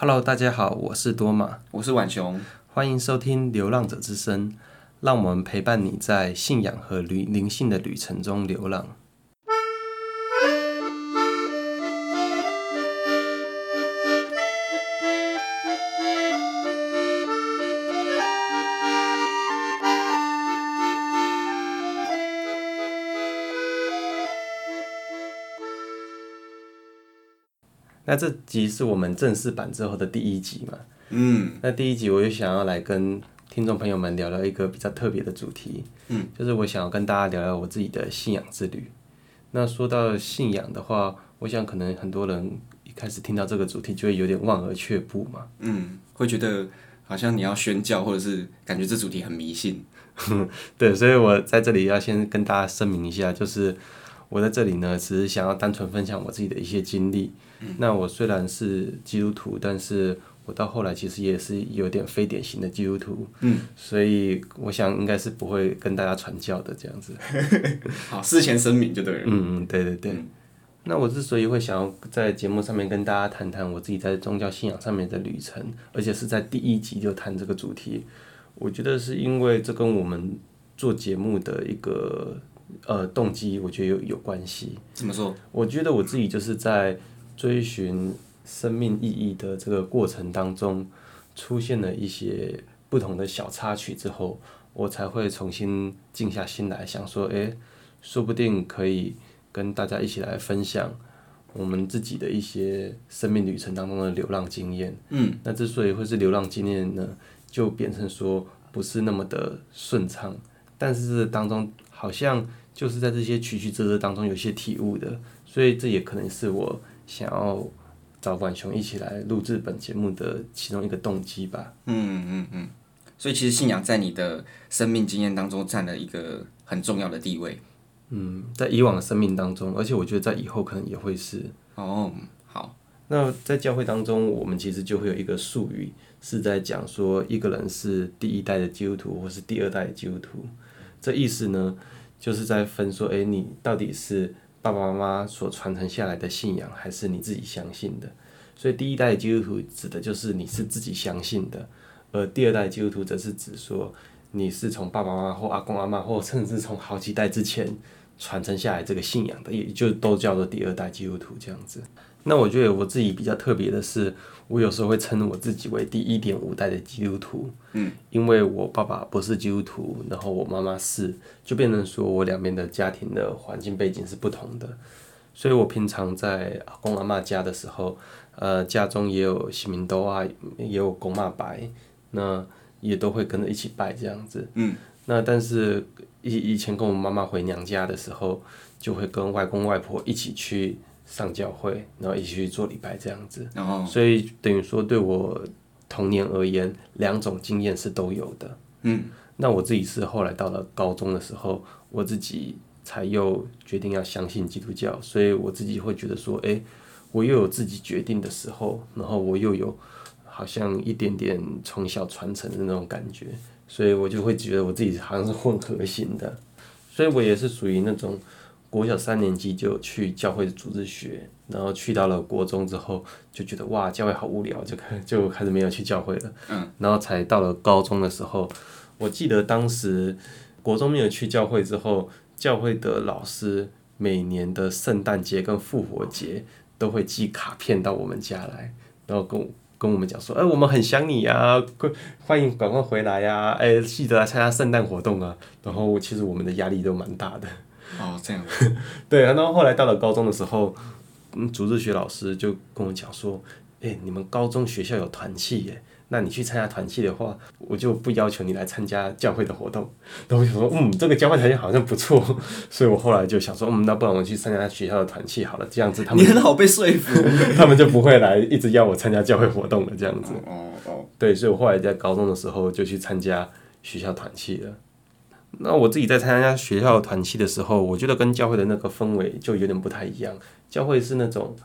Hello，大家好，我是多玛，我是晚熊，欢迎收听《流浪者之声》，让我们陪伴你在信仰和灵灵性的旅程中流浪。那这集是我们正式版之后的第一集嘛？嗯，那第一集我就想要来跟听众朋友们聊聊一个比较特别的主题，嗯，就是我想要跟大家聊聊我自己的信仰之旅。那说到信仰的话，我想可能很多人一开始听到这个主题就会有点望而却步嘛，嗯，会觉得好像你要宣教，或者是感觉这主题很迷信。对，所以我在这里要先跟大家声明一下，就是我在这里呢，只是想要单纯分享我自己的一些经历。嗯、那我虽然是基督徒，但是我到后来其实也是有点非典型的基督徒，嗯，所以我想应该是不会跟大家传教的这样子。好，事前声明就对了。嗯嗯，对对对。嗯、那我之所以会想要在节目上面跟大家谈谈我自己在宗教信仰上面的旅程，而且是在第一集就谈这个主题，我觉得是因为这跟我们做节目的一个呃动机，我觉得有有关系。怎么说？我觉得我自己就是在。追寻生命意义的这个过程当中，出现了一些不同的小插曲之后，我才会重新静下心来想说，诶，说不定可以跟大家一起来分享我们自己的一些生命旅程当中的流浪经验。嗯，那之所以会是流浪经验呢，就变成说不是那么的顺畅，但是当中好像就是在这些曲曲折折当中有些体悟的，所以这也可能是我。想要找浣熊一起来录制本节目的其中一个动机吧。嗯嗯嗯，所以其实信仰在你的生命经验当中占了一个很重要的地位。嗯，在以往的生命当中，而且我觉得在以后可能也会是。哦，好。那在教会当中，我们其实就会有一个术语，是在讲说一个人是第一代的基督徒，或是第二代的基督徒。这意思呢，就是在分说，诶，你到底是。爸爸妈妈所传承下来的信仰，还是你自己相信的？所以第一代基督徒指的就是你是自己相信的，而第二代基督徒则是指说你是从爸爸妈妈或阿公阿妈，或甚至从好几代之前传承下来这个信仰的，也就都叫做第二代基督徒这样子。那我觉得我自己比较特别的是，我有时候会称我自己为第一点五代的基督徒，嗯，因为我爸爸不是基督徒，然后我妈妈是，就变成说我两边的家庭的环境背景是不同的，所以我平常在阿公阿妈家的时候，呃，家中也有西明桌啊，也有公妈拜，那也都会跟着一起拜这样子，嗯，那但是以以前跟我妈妈回娘家的时候，就会跟外公外婆一起去。上教会，然后一起去做礼拜这样子，oh. 所以等于说对我童年而言，两种经验是都有的。嗯，那我自己是后来到了高中的时候，我自己才又决定要相信基督教，所以我自己会觉得说，哎，我又有自己决定的时候，然后我又有好像一点点从小传承的那种感觉，所以我就会觉得我自己好像是混合型的，所以我也是属于那种。国小三年级就去教会的组织学，然后去到了国中之后就觉得哇，教会好无聊，就开就开始没有去教会了。嗯，然后才到了高中的时候，我记得当时国中没有去教会之后，教会的老师每年的圣诞节跟复活节都会寄卡片到我们家来，然后跟跟我们讲说，哎，我们很想你呀，快欢迎赶快回来呀，哎，记得来参加圣诞活动啊。然后其实我们的压力都蛮大的。哦，这样。对，然后后来到了高中的时候，嗯，主日学老师就跟我讲说，哎，你们高中学校有团契耶，那你去参加团契的话，我就不要求你来参加教会的活动。然后我就说，嗯，这个交换条件好像不错，所以我后来就想说，嗯，那不然我去参加学校的团契好了，这样子他们你很好被说服，他们就不会来一直要我参加教会活动了，这样子。哦哦。对，所以我后来在高中的时候就去参加学校团契了。那我自己在参加学校团契的时候，我觉得跟教会的那个氛围就有点不太一样。教会是那种，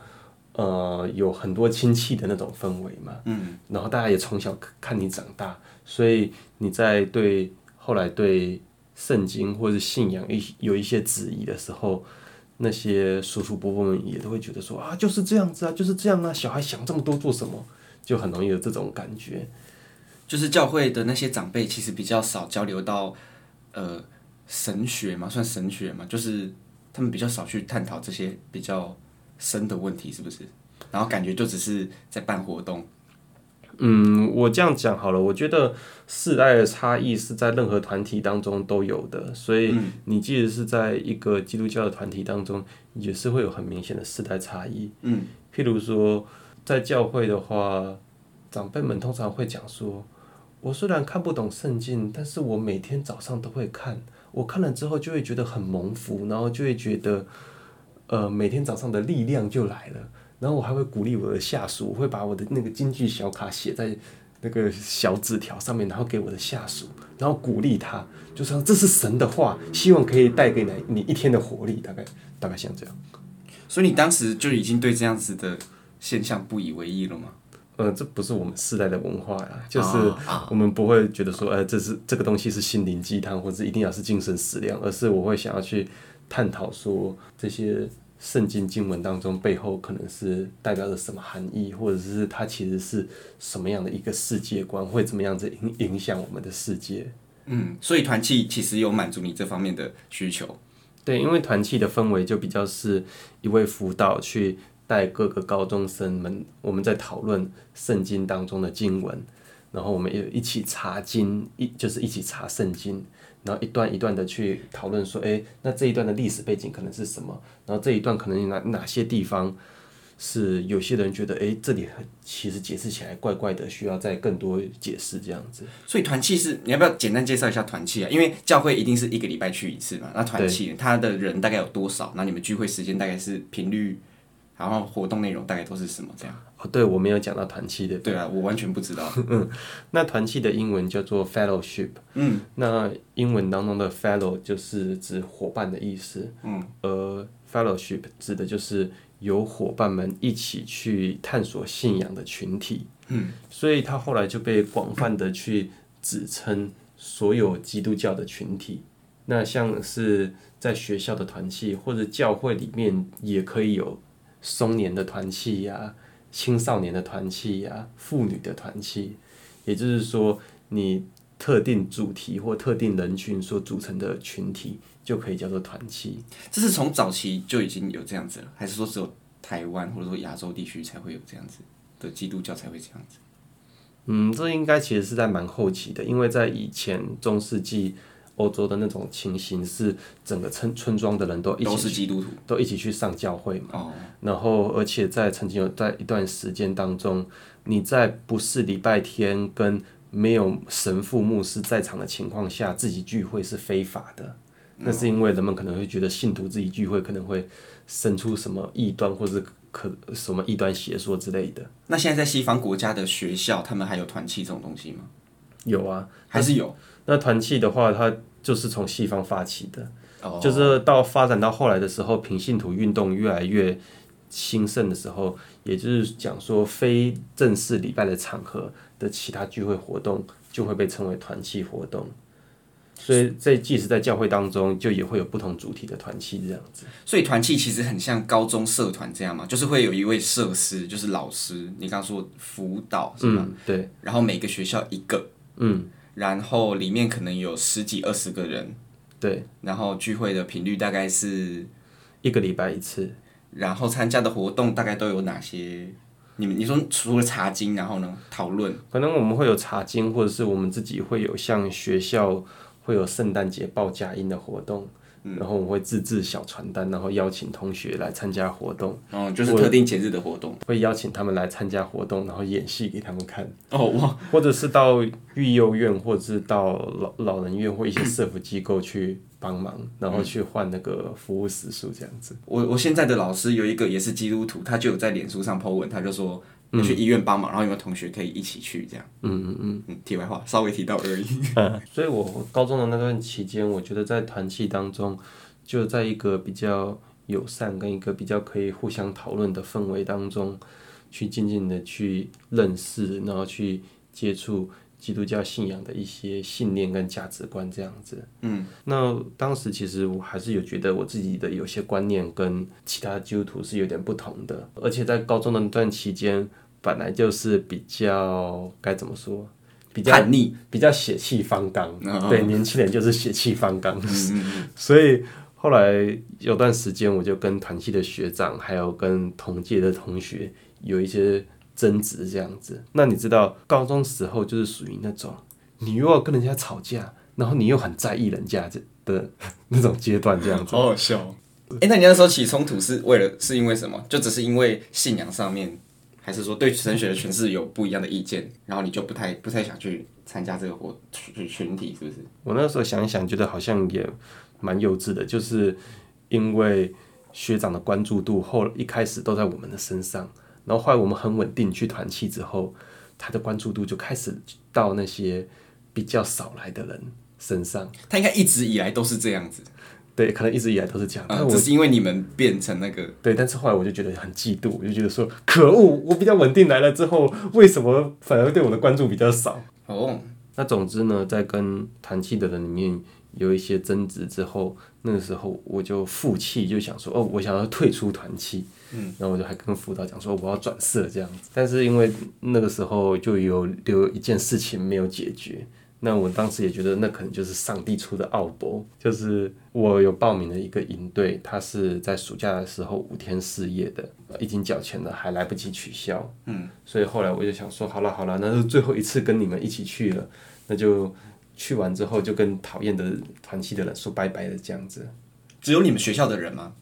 呃，有很多亲戚的那种氛围嘛，嗯，然后大家也从小看你长大，所以你在对后来对圣经或者信仰一有一些质疑的时候，那些叔叔伯伯们也都会觉得说啊，就是这样子啊，就是这样啊，小孩想这么多做什么？就很容易有这种感觉。就是教会的那些长辈其实比较少交流到呃神学嘛，算神学嘛，就是他们比较少去探讨这些比较深的问题，是不是？然后感觉就只是在办活动。嗯，我这样讲好了。我觉得世代的差异是在任何团体当中都有的，所以你即使是在一个基督教的团体当中，也是会有很明显的世代差异。嗯，譬如说在教会的话，长辈们通常会讲说：“我虽然看不懂圣经，但是我每天早上都会看，我看了之后就会觉得很蒙福，然后就会觉得，呃，每天早上的力量就来了。”然后我还会鼓励我的下属，我会把我的那个金句小卡写在那个小纸条上面，然后给我的下属，然后鼓励他，就说这是神的话，希望可以带给你你一天的活力，大概大概像这样。所以你当时就已经对这样子的现象不以为意了吗？呃，这不是我们世代的文化呀，就是我们不会觉得说，呃，这是这个东西是心灵鸡汤，或者一定要是精神食粮，而是我会想要去探讨说这些。圣经经文当中背后可能是代表着什么含义，或者是它其实是什么样的一个世界观，会怎么样子影影响我们的世界？嗯，所以团契其实有满足你这方面的需求。对，因为团契的氛围就比较是一位辅导去带各个高中生们，我们在讨论圣经当中的经文，然后我们也一起查经，一就是一起查圣经。然后一段一段的去讨论说，诶，那这一段的历史背景可能是什么？然后这一段可能有哪哪些地方是有些人觉得，诶，这里其实解释起来怪怪的，需要再更多解释这样子。所以团契是你要不要简单介绍一下团契啊？因为教会一定是一个礼拜去一次嘛，那团契他的人大概有多少？那你们聚会时间大概是频率？然后活动内容大概都是什么这样？哦，对，我没有讲到团契的。对啊，我完全不知道。嗯，那团契的英文叫做 fellowship。嗯，那英文当中的 fellow 就是指伙伴的意思。嗯，而 fellowship 指的就是有伙伴们一起去探索信仰的群体。嗯，所以他后来就被广泛的去指称所有基督教的群体。那像是在学校的团契或者教会里面也可以有。松年的团契呀，青少年的团契呀，妇女的团契，也就是说，你特定主题或特定人群所组成的群体，就可以叫做团契。这是从早期就已经有这样子了，还是说只有台湾或者说亚洲地区才会有这样子的基督教才会这样子？嗯，这应该其实是在蛮后期的，因为在以前中世纪。欧洲的那种情形是，整个村村庄的人都一起，都是基督徒，都一起去上教会嘛。哦。然后，而且在曾经有在一段时间当中，你在不是礼拜天跟没有神父牧师在场的情况下，自己聚会是非法的。那是因为人们可能会觉得信徒自己聚会可能会生出什么异端，或是可什么异端邪说之类的。那现在在西方国家的学校，他们还有团契这种东西吗？有啊，还是有。那团契的话，它就是从西方发起的，oh. 就是到发展到后来的时候，平信徒运动越来越兴盛的时候，也就是讲说，非正式礼拜的场合的其他聚会活动，就会被称为团契活动。所以在即使在教会当中，就也会有不同主题的团契这样子。所以团契其实很像高中社团这样嘛，就是会有一位设施，就是老师，你刚刚说辅导是吗？嗯，对。然后每个学校一个，嗯。然后里面可能有十几二十个人，对。然后聚会的频率大概是一个礼拜一次。然后参加的活动大概都有哪些？你们你说除了查经，然后呢？讨论？可能我们会有查经，或者是我们自己会有像学校会有圣诞节报佳音的活动。然后我会自制小传单，然后邀请同学来参加活动。哦，就是特定节日的活动。会邀请他们来参加活动，然后演戏给他们看。哦哇！或者是到育幼院，或者是到老老人院或一些社福机构去帮忙，然后去换那个服务时数这样子。我我现在的老师有一个也是基督徒，他就有在脸书上 po 文，他就说。去医院帮忙，然后有没有同学可以一起去？这样。嗯嗯嗯嗯。题外话，稍微提到而已。嗯。所以我高中的那段期间，我觉得在团契当中，就在一个比较友善跟一个比较可以互相讨论的氛围当中，去静静的去认识，然后去接触基督教信仰的一些信念跟价值观这样子。嗯。那当时其实我还是有觉得我自己的有些观念跟其他基督徒是有点不同的，而且在高中的那段期间。本来就是比较该怎么说，比较叛逆，比较血气方刚。哦、对，年轻人就是血气方刚。嗯、所以后来有段时间，我就跟团系的学长，还有跟同届的同学有一些争执，这样子。那你知道，高中时候就是属于那种，你又要跟人家吵架，然后你又很在意人家的那种阶段，这样子。好好笑。哎、欸，那你那时候起冲突是为了是因为什么？就只是因为信仰上面，还是说对神学的诠释有不一样的意见，然后你就不太不太想去参加这个活群群体，是不是？我那时候想一想，觉得好像也蛮幼稚的，就是因为学长的关注度后一开始都在我们的身上，然后后来我们很稳定去团契之后，他的关注度就开始到那些比较少来的人身上。他应该一直以来都是这样子。对，可能一直以来都是这样，但我、是因为你们变成那个对，但是后来我就觉得很嫉妒，我就觉得说可恶，我比较稳定来了之后，为什么反而对我的关注比较少？哦，那总之呢，在跟团气的人里面有一些争执之后，那个时候我就负气，就想说哦，我想要退出团气，嗯，然后我就还跟辅导讲说我要转社这样子，但是因为那个时候就有有一件事情没有解决。那我当时也觉得，那可能就是上帝出的奥博，就是我有报名的一个营队，他是在暑假的时候五天四夜的，已经缴钱了，还来不及取消。嗯，所以后来我就想说，好了好了，那是最后一次跟你们一起去了，那就去完之后就跟讨厌的团契的人说拜拜的这样子。只有你们学校的人吗？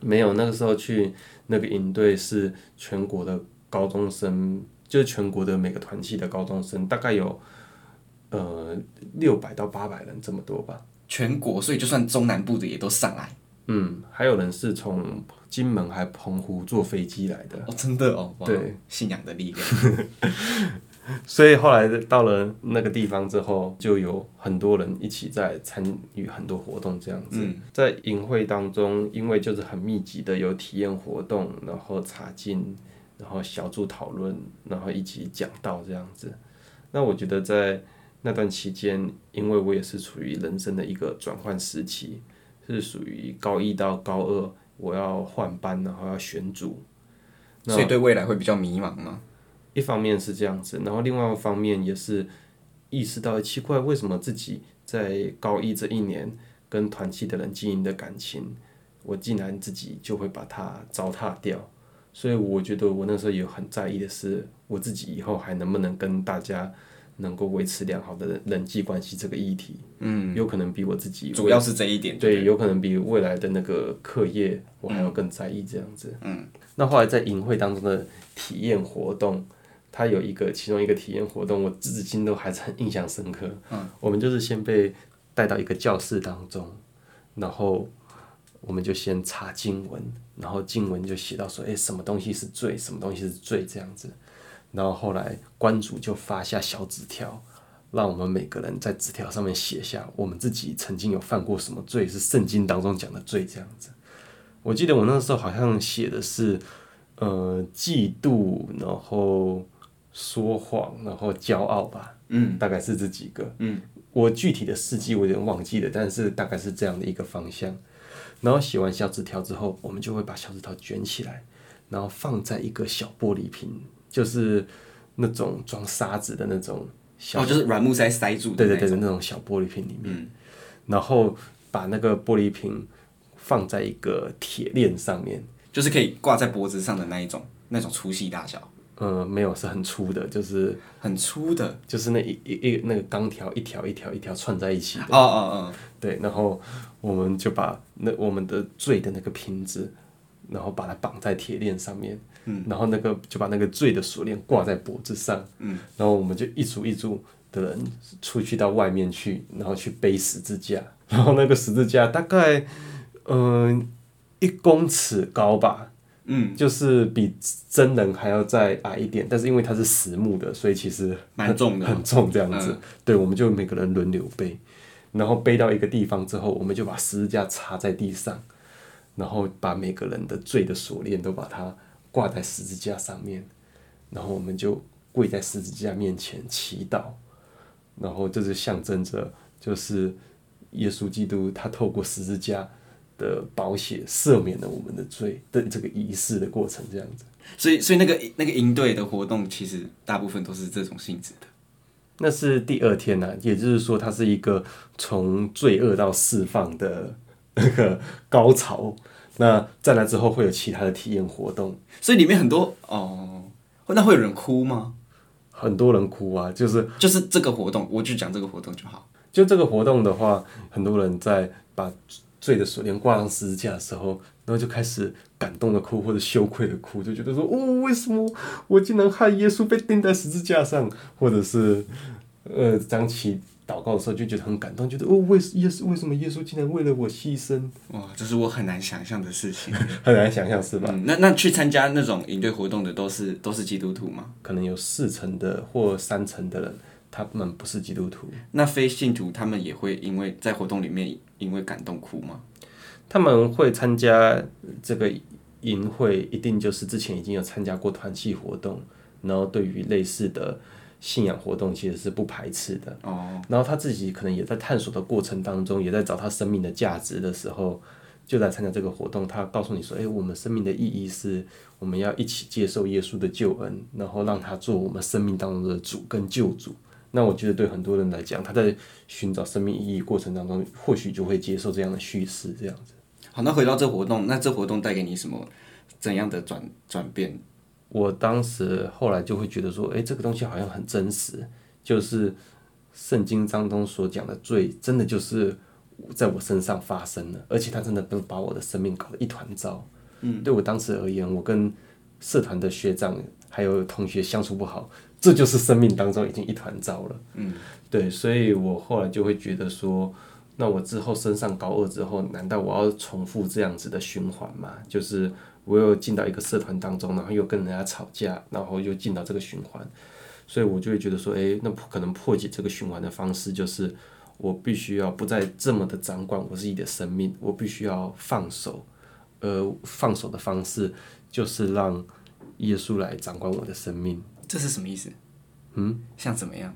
没有，那个时候去那个营队是全国的高中生，就是全国的每个团契的高中生，大概有。呃，六百到八百人这么多吧，全国，所以就算中南部的也都上来。嗯，还有人是从金门还澎湖坐飞机来的。哦，真的哦，对，信仰的力量。所以后来到了那个地方之后，就有很多人一起在参与很多活动，这样子。嗯、在营会当中，因为就是很密集的有体验活动，然后查经，然后小组讨论，然后一起讲道这样子。那我觉得在那段期间，因为我也是处于人生的一个转换时期，是属于高一到高二，我要换班，然后要选组，所以对未来会比较迷茫吗？一方面是这样子，然后另外一方面也是意识到奇怪，为什么自己在高一这一年跟团契的人经营的感情，我竟然自己就会把它糟蹋掉。所以我觉得我那时候也很在意的是，我自己以后还能不能跟大家。能够维持良好的人际关系这个议题，嗯，有可能比我自己主要是这一点，对，对，有可能比未来的那个课业我还要更在意这样子，嗯，那后来在营会当中的体验活动，它有一个其中一个体验活动，我至今都还是很印象深刻，嗯，我们就是先被带到一个教室当中，然后我们就先查经文，然后经文就写到说，哎，什么东西是罪，什么东西是罪这样子。然后后来关主就发下小纸条，让我们每个人在纸条上面写下我们自己曾经有犯过什么罪，是圣经当中讲的罪这样子。我记得我那个时候好像写的是，呃，嫉妒，然后说谎，然后骄傲吧，嗯，大概是这几个，嗯，我具体的事迹我有点忘记了，但是大概是这样的一个方向。然后写完小纸条之后，我们就会把小纸条卷起来，然后放在一个小玻璃瓶。就是那种装沙子的那种小，哦，就是软木塞塞住的，对对对，那种。小玻璃瓶里面，嗯、然后把那个玻璃瓶放在一个铁链上面，就是可以挂在脖子上的那一种，那种粗细大小。呃，没有，是很粗的，就是很粗的，就是那一一一那个钢条一条一条一条串在一起的。哦哦哦，对，然后我们就把那我们的醉的那个瓶子，然后把它绑在铁链上面。嗯，然后那个就把那个罪的锁链挂在脖子上，嗯，然后我们就一组一组的人出去到外面去，然后去背十字架，然后那个十字架大概嗯、呃、一公尺高吧，嗯，就是比真人还要再矮一点，但是因为它是实木的，所以其实蛮重的，很重这样子。嗯、对，我们就每个人轮流背，然后背到一个地方之后，我们就把十字架插在地上，然后把每个人的罪的锁链都把它。挂在十字架上面，然后我们就跪在十字架面前祈祷，然后这是象征着，就是耶稣基督他透过十字架的宝血赦免了我们的罪的这个仪式的过程，这样子。所以，所以那个那个营队的活动，其实大部分都是这种性质的。那是第二天呐、啊，也就是说，它是一个从罪恶到释放的那个高潮。那再来之后会有其他的体验活动，所以里面很多哦，那会有人哭吗？很多人哭啊，就是就是这个活动，我就讲这个活动就好。就这个活动的话，很多人在把醉的锁链挂上十字架的时候，然后就开始感动的哭，或者羞愧的哭，就觉得说：哦，为什么我竟然害耶稣被钉在十字架上？或者是呃，张起祷告的时候就觉得很感动，觉得哦，为耶稣为什么耶稣竟然为了我牺牲？哇，这是我很难想象的事情，很难想象是吧？嗯、那那去参加那种营队活动的都是都是基督徒吗？可能有四成的或三成的人，他们不是基督徒。那非信徒他们也会因为在活动里面因为感动哭吗？他们会参加这个营会，一定就是之前已经有参加过团契活动，然后对于类似的信仰活动其实是不排斥的。哦。然后他自己可能也在探索的过程当中，也在找他生命的价值的时候，就来参加这个活动。他告诉你说：“诶，我们生命的意义是，我们要一起接受耶稣的救恩，然后让他做我们生命当中的主跟救主。”那我觉得对很多人来讲，他在寻找生命意义过程当中，或许就会接受这样的叙事，这样子。好，那回到这活动，那这活动带给你什么怎样的转转变？我当时后来就会觉得说，诶，这个东西好像很真实，就是圣经当中所讲的罪，真的就是在我身上发生了，而且他真的都把我的生命搞得一团糟。嗯，对我当时而言，我跟社团的学长还有同学相处不好，这就是生命当中已经一团糟了。嗯，对，所以我后来就会觉得说。那我之后升上高二之后，难道我要重复这样子的循环吗？就是我又进到一个社团当中，然后又跟人家吵架，然后又进到这个循环，所以我就会觉得说，诶，那可能破解这个循环的方式就是，我必须要不再这么的掌管我自己的生命，我必须要放手，呃，放手的方式就是让耶稣来掌管我的生命。这是什么意思？嗯，像怎么样？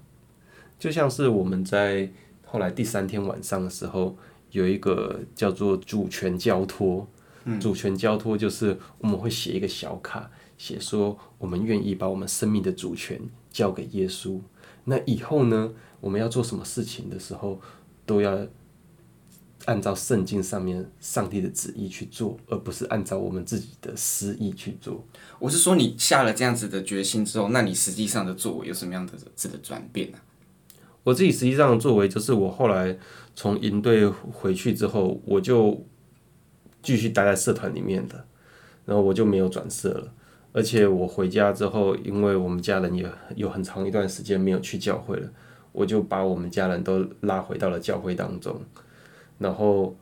就像是我们在。后来第三天晚上的时候，有一个叫做主权交托。嗯、主权交托就是我们会写一个小卡，写说我们愿意把我们生命的主权交给耶稣。那以后呢，我们要做什么事情的时候，都要按照圣经上面上帝的旨意去做，而不是按照我们自己的私意去做。我是说，你下了这样子的决心之后，那你实际上的作为有什么样的质的转变呢、啊？我自己实际上的作为就是，我后来从营队回去之后，我就继续待在社团里面的，然后我就没有转社了。而且我回家之后，因为我们家人也有很长一段时间没有去教会了，我就把我们家人都拉回到了教会当中，然后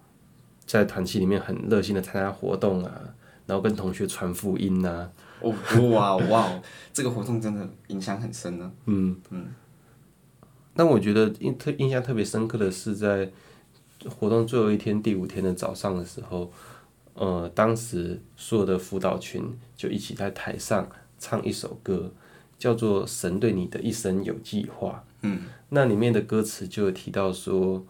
在团契里面很热心的参加活动啊，然后跟同学传福音呐、啊。哦哇哇，这个活动真的影响很深呢。嗯嗯。但我觉得印特印象特别深刻的是，在活动最后一天第五天的早上的时候，呃，当时所有的辅导群就一起在台上唱一首歌，叫做《神对你的一生有计划》。嗯，那里面的歌词就有提到说，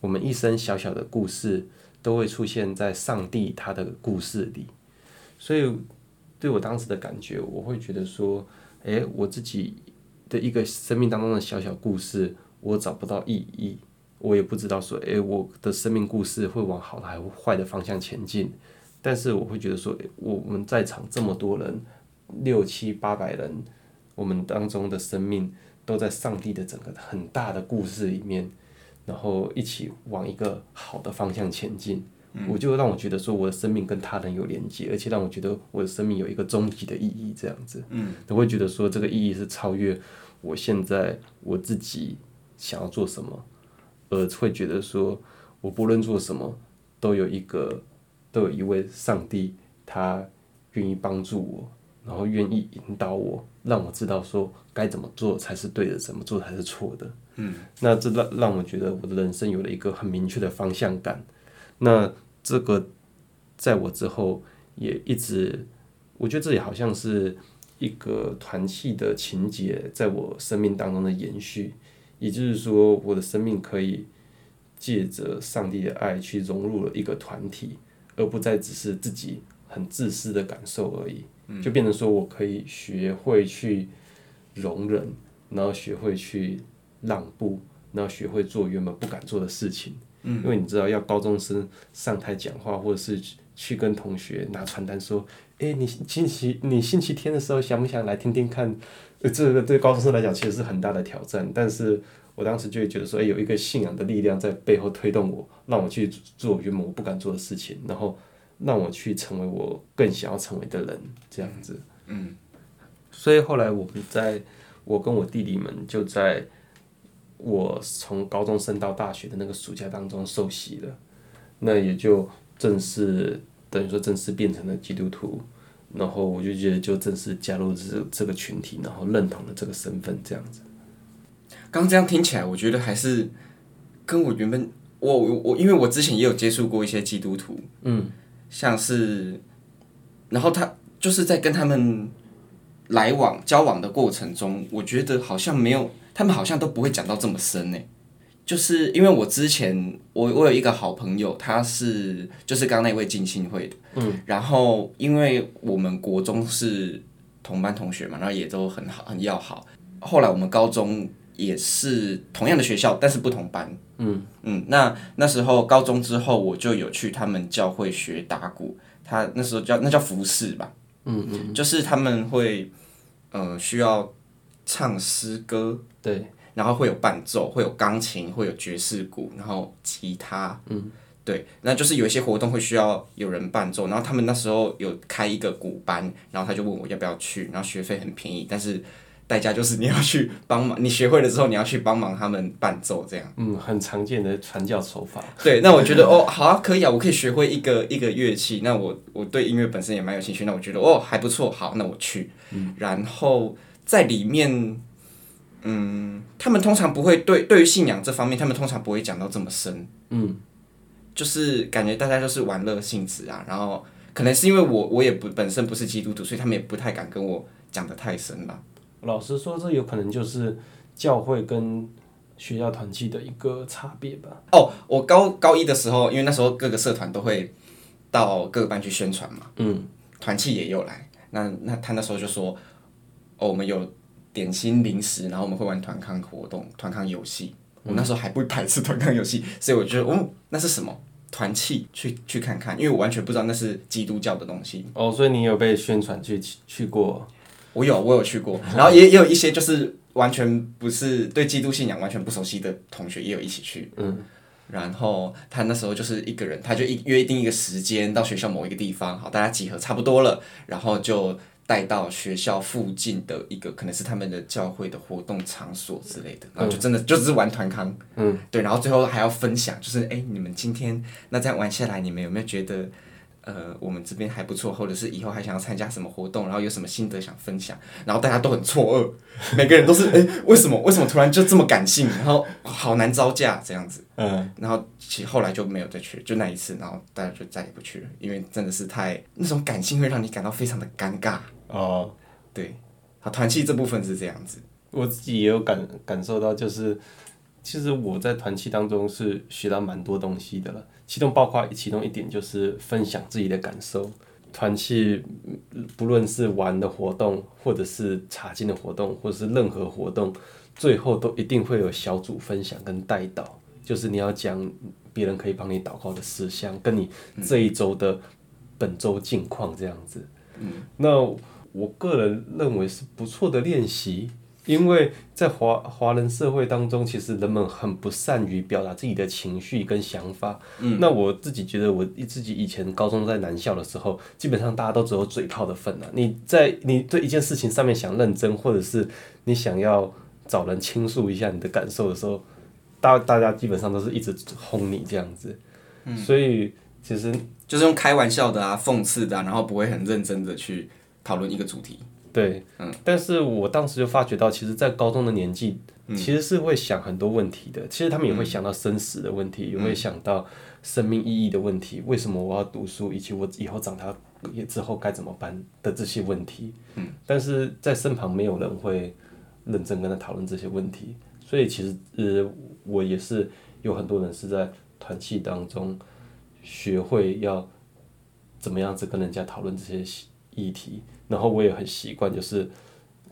我们一生小小的故事都会出现在上帝他的故事里，所以对我当时的感觉，我会觉得说，诶，我自己。的一个生命当中的小小故事，我找不到意义，我也不知道说，诶，我的生命故事会往好的还是坏的方向前进。但是我会觉得说，我们在场这么多人，六七八百人，我们当中的生命都在上帝的整个很大的故事里面，然后一起往一个好的方向前进。我就让我觉得说，我的生命跟他人有连接，而且让我觉得我的生命有一个终极的意义，这样子。嗯，我会觉得说，这个意义是超越我现在我自己想要做什么，而会觉得说，我不论做什么，都有一个，都有一位上帝，他愿意帮助我，然后愿意引导我，让我知道说该怎么做才是对的，怎么做才是错的。嗯，那这让让我觉得我的人生有了一个很明确的方向感。那这个在我之后也一直，我觉得这也好像是一个团契的情节，在我生命当中的延续。也就是说，我的生命可以借着上帝的爱去融入了一个团体，而不再只是自己很自私的感受而已，就变成说我可以学会去容忍，然后学会去让步，然后学会做原本不敢做的事情。因为你知道，要高中生上台讲话，或者是去跟同学拿传单说：“诶，你星期你星期天的时候想不想来听听看？”这个对高中生来讲其实是很大的挑战。但是我当时就会觉得说：“诶，有一个信仰的力量在背后推动我，让我去做原本我不敢做的事情，然后让我去成为我更想要成为的人。”这样子。嗯。所以后来我们在，我跟我弟弟们就在。我从高中升到大学的那个暑假当中受洗了，那也就正式等于说正式变成了基督徒，然后我就觉得就正式加入这这个群体，然后认同了这个身份这样子。刚这样听起来，我觉得还是跟我原本我我我，因为我之前也有接触过一些基督徒，嗯，像是，然后他就是在跟他们来往交往的过程中，我觉得好像没有。他们好像都不会讲到这么深呢，就是因为我之前我我有一个好朋友，他是就是刚刚那位进信会的，嗯，然后因为我们国中是同班同学嘛，然后也都很好很要好，后来我们高中也是同样的学校，但是不同班，嗯。嗯，那那时候高中之后我就有去他们教会学打鼓，他那时候叫那叫服饰吧，嗯嗯，就是他们会呃需要。唱诗歌，对，然后会有伴奏，会有钢琴，会有爵士鼓，然后吉他，嗯，对，那就是有一些活动会需要有人伴奏，然后他们那时候有开一个鼓班，然后他就问我要不要去，然后学费很便宜，但是代价就是你要去帮忙，你学会了之后你要去帮忙他们伴奏，这样，嗯，很常见的传教手法。对，那我觉得哦，好啊，可以啊，我可以学会一个一个乐器，那我我对音乐本身也蛮有兴趣，那我觉得哦还不错，好，那我去，嗯，然后。在里面，嗯，他们通常不会对对于信仰这方面，他们通常不会讲到这么深，嗯，就是感觉大家都是玩乐性质啊，然后可能是因为我我也不本身不是基督徒，所以他们也不太敢跟我讲的太深了。老实说，这有可能就是教会跟学校团契的一个差别吧。哦，我高高一的时候，因为那时候各个社团都会到各个班去宣传嘛，嗯，团契也有来，那那他那时候就说。哦，我们有点心零食，然后我们会玩团康活动、团康游戏。我那时候还不排斥 团康游戏，所以我觉得，哦，那是什么团契？去去看看，因为我完全不知道那是基督教的东西。哦，所以你有被宣传去去过？我有，我有去过。然后也也有一些就是完全不是对基督信仰完全不熟悉的同学，也有一起去。嗯。然后他那时候就是一个人，他就一约定一个时间到学校某一个地方，好，大家集合差不多了，然后就。带到学校附近的一个可能是他们的教会的活动场所之类的，然后就真的就只是玩团康，嗯，对，然后最后还要分享，就是哎，你们今天那这样玩下来，你们有没有觉得？呃，我们这边还不错，或者是以后还想要参加什么活动，然后有什么心得想分享，然后大家都很错愕，每个人都是哎，为什么为什么突然就这么感性，然后好难招架这样子，嗯，然后其实后来就没有再去，就那一次，然后大家就再也不去了，因为真的是太那种感性会让你感到非常的尴尬哦，对，他，团契这部分是这样子，我自己也有感感受到，就是其实我在团契当中是学到蛮多东西的了。其中包括其中一点就是分享自己的感受，团契不论是玩的活动，或者是查经的活动，或者是任何活动，最后都一定会有小组分享跟代祷，就是你要讲别人可以帮你祷告的事项，跟你这一周的本周近况这样子。嗯，那我个人认为是不错的练习。因为在华华人社会当中，其实人们很不善于表达自己的情绪跟想法。嗯，那我自己觉得，我自己以前高中在南校的时候，基本上大家都只有嘴炮的份了。你在你对一件事情上面想认真，或者是你想要找人倾诉一下你的感受的时候，大大家基本上都是一直轰你这样子。嗯，所以其实就是用开玩笑的啊、讽刺的啊，然后不会很认真的去讨论一个主题。对，嗯，但是我当时就发觉到，其实，在高中的年纪，其实是会想很多问题的。其实他们也会想到生死的问题，也会想到生命意义的问题。为什么我要读书，以及我以后长大也之后该怎么办的这些问题。嗯，但是在身旁没有人会认真跟他讨论这些问题，所以其实呃，我也是有很多人是在团契当中学会要怎么样子跟人家讨论这些议题，然后我也很习惯，就是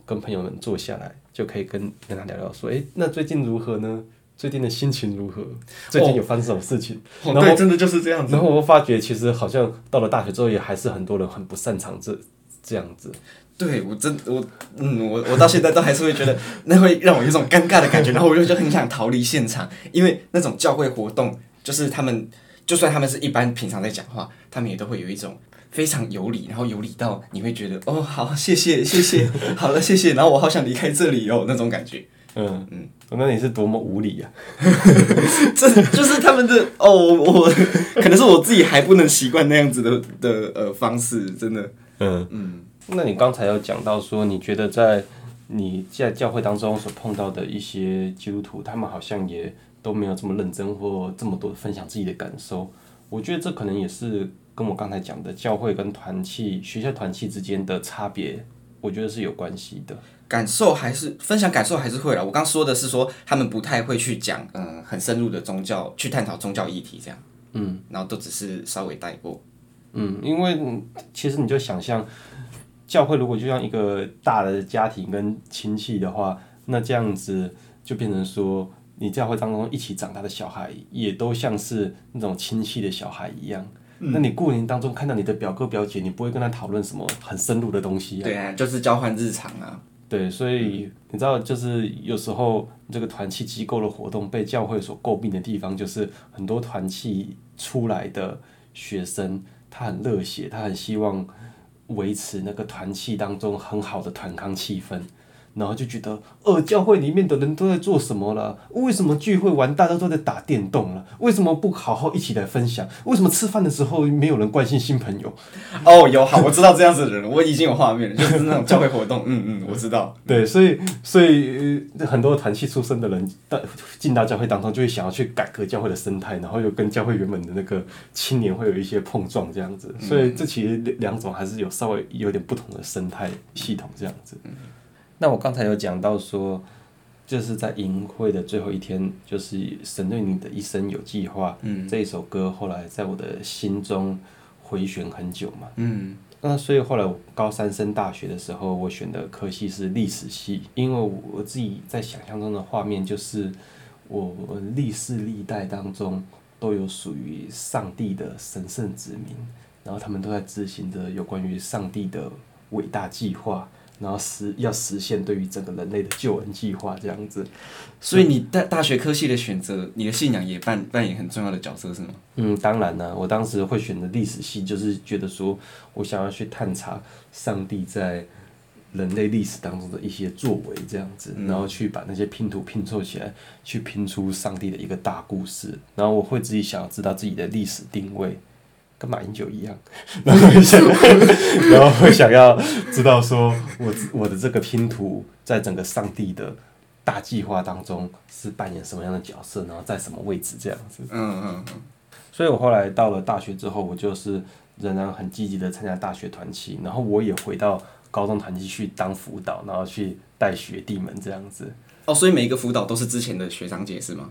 跟朋友们坐下来就可以跟跟他聊聊，说，诶，那最近如何呢？最近的心情如何？最近有发生什么事情？哦、然后对，真的就是这样子。然后我发觉，其实好像到了大学之后，也还是很多人很不擅长这这样子。对我真我嗯我我到现在都还是会觉得那会让我有一种尴尬的感觉，然后我就就很想逃离现场，因为那种教会活动，就是他们就算他们是一般平常在讲话，他们也都会有一种非常有理，然后有理到你会觉得哦好谢谢谢谢 好了谢谢，然后我好想离开这里哦那种感觉。嗯嗯，那你是多么无理呀、啊！这就是他们的哦，我可能是我自己还不能习惯那样子的的呃方式，真的。嗯嗯，那你刚才有讲到说，你觉得在你在教会当中所碰到的一些基督徒，他们好像也都没有这么认真或这么多分享自己的感受。我觉得这可能也是跟我刚才讲的教会跟团契、学校团契之间的差别，我觉得是有关系的。感受还是分享感受还是会了。我刚说的是说他们不太会去讲嗯很深入的宗教去探讨宗教议题这样，嗯，然后都只是稍微带过，嗯，因为其实你就想象教会如果就像一个大的家庭跟亲戚的话，那这样子就变成说你教会当中一起长大的小孩也都像是那种亲戚的小孩一样，嗯，那你过年当中看到你的表哥表姐，你不会跟他讨论什么很深入的东西啊？对啊，就是交换日常啊。对，所以你知道，就是有时候这个团契机构的活动被教会所诟病的地方，就是很多团契出来的学生，他很热血，他很希望维持那个团契当中很好的团康气氛。然后就觉得，呃，教会里面的人都在做什么了？为什么聚会完大家都在打电动了？为什么不好好一起来分享？为什么吃饭的时候没有人关心新朋友？哦，有好，我知道这样子的人，我已经有画面了，就是那种教会活动，嗯嗯，我知道。对，所以所以很多团契出身的人到进到教会当中，就会想要去改革教会的生态，然后又跟教会原本的那个青年会有一些碰撞，这样子。所以这其实两种还是有稍微有点不同的生态系统这样子。那我刚才有讲到说，就是在营会的最后一天，就是神对你的一生有计划。嗯，这一首歌后来在我的心中回旋很久嘛。嗯，那所以后来我高三升大学的时候，我选的科系是历史系，因为我自己在想象中的画面就是，我历世历代当中都有属于上帝的神圣子民，然后他们都在执行着有关于上帝的伟大计划。然后实要实现对于整个人类的救恩计划这样子，所以你大大学科系的选择，你的信仰也扮扮演很重要的角色是吗？嗯，当然了，我当时会选择历史系，就是觉得说我想要去探查上帝在人类历史当中的一些作为这样子，然后去把那些拼图拼凑起来，去拼出上帝的一个大故事。然后我会自己想要知道自己的历史定位。跟马英九一样，然后会想，然后会想要知道说，我我的这个拼图在整个上帝的大计划当中是扮演什么样的角色，然后在什么位置这样子。嗯嗯嗯。所以我后来到了大学之后，我就是仍然很积极的参加大学团契，然后我也回到高中团契去当辅导，然后去带学弟们这样子。哦，所以每一个辅导都是之前的学长姐是吗？